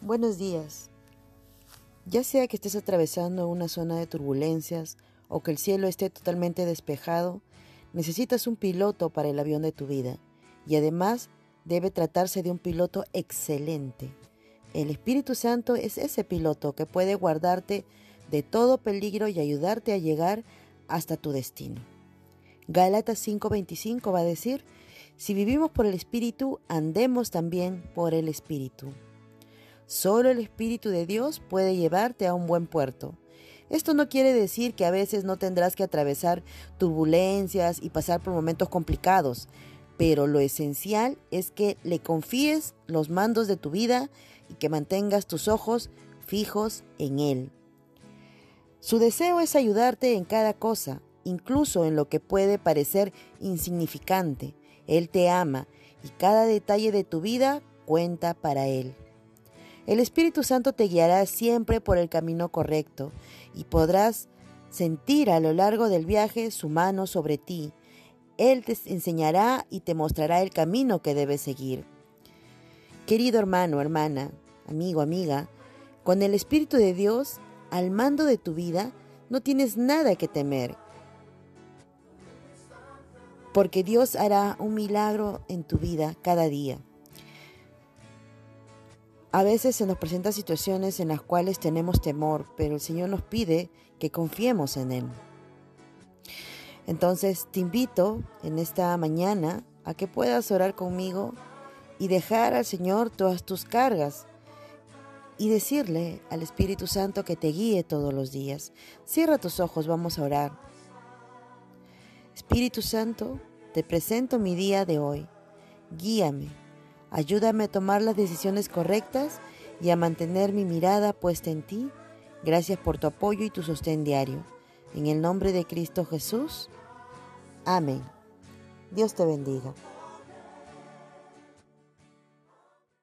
Buenos días. Ya sea que estés atravesando una zona de turbulencias o que el cielo esté totalmente despejado, necesitas un piloto para el avión de tu vida y además debe tratarse de un piloto excelente. El Espíritu Santo es ese piloto que puede guardarte de todo peligro y ayudarte a llegar hasta tu destino. Gálatas 5:25 va a decir, si vivimos por el Espíritu, andemos también por el Espíritu. Solo el Espíritu de Dios puede llevarte a un buen puerto. Esto no quiere decir que a veces no tendrás que atravesar turbulencias y pasar por momentos complicados, pero lo esencial es que le confíes los mandos de tu vida y que mantengas tus ojos fijos en Él. Su deseo es ayudarte en cada cosa, incluso en lo que puede parecer insignificante. Él te ama y cada detalle de tu vida cuenta para Él. El Espíritu Santo te guiará siempre por el camino correcto y podrás sentir a lo largo del viaje su mano sobre ti. Él te enseñará y te mostrará el camino que debes seguir. Querido hermano, hermana, amigo, amiga, con el Espíritu de Dios al mando de tu vida, no tienes nada que temer, porque Dios hará un milagro en tu vida cada día. A veces se nos presentan situaciones en las cuales tenemos temor, pero el Señor nos pide que confiemos en Él. Entonces te invito en esta mañana a que puedas orar conmigo y dejar al Señor todas tus cargas y decirle al Espíritu Santo que te guíe todos los días. Cierra tus ojos, vamos a orar. Espíritu Santo, te presento mi día de hoy. Guíame Ayúdame a tomar las decisiones correctas y a mantener mi mirada puesta en ti. Gracias por tu apoyo y tu sostén diario. En el nombre de Cristo Jesús. Amén. Dios te bendiga.